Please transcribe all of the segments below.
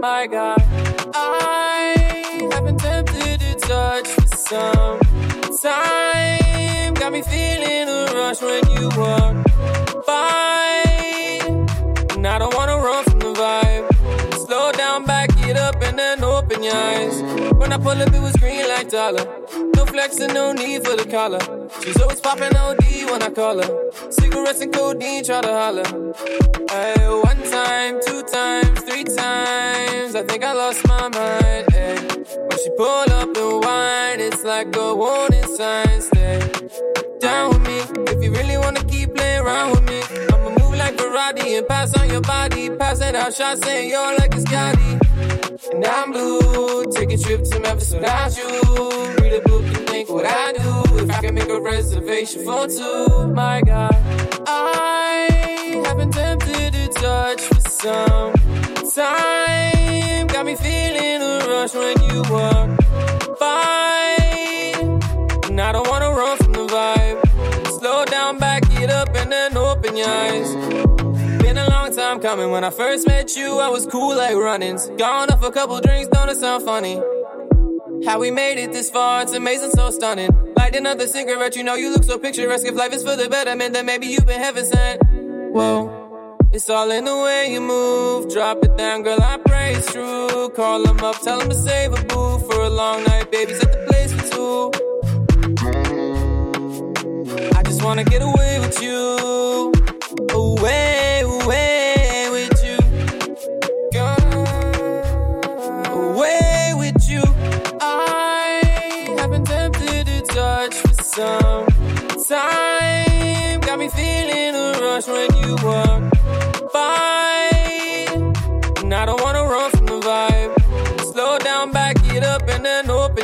my God. I have been tempted to touch for some time. Got me feeling a rush when you walk by. And I don't wanna run from the vibe. Slow down, back it up, and then open your eyes. When I pull up, it was green like dollar. No flexing, no need for the collar. She's always popping OD when I call her. Cigarettes and codeine, try to holler. Hey, one time, two times, three times. I think I lost my mind. Hey. When she pull up the wine, it's like a warning sign. Stay down with me if you really wanna keep playing around with me. I'ma move like Karate and pass on your body. Pass it out, shots saying you're like a Scotty. And I'm blue, take a trip to Memphis without you. Read a book and think what I do. If I can make a reservation for two, my God. I have been tempted to touch for some time. Got me feeling a rush when you walk by. And I don't wanna run from the vibe. Slow down, back it up, and then open your eyes. Been a long time coming. When I first met you, I was cool like runnings. Gone off a couple drinks, don't it sound funny? How we made it this far, it's amazing, so stunning. Light another cigarette, you know you look so picturesque. If life is for the betterment, then maybe you've been heaven sent. Whoa. It's all in the way you move. Drop it down, girl, I it's true. Call them up, tell them to save a boo for a long night. Baby's at the place for two. I just wanna get away with you. Away, away with you. Girl, away with you. I have been tempted to touch for some time. Got me feeling a rush when you walk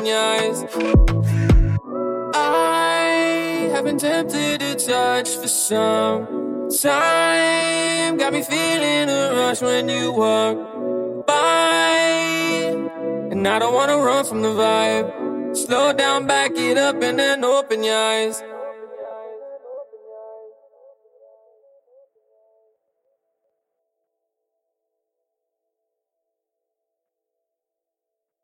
your eyes. I have been tempted to touch for some time. Got me feeling a rush when you walk by. And I don't wanna run from the vibe. Slow down, back it up, and then open your eyes.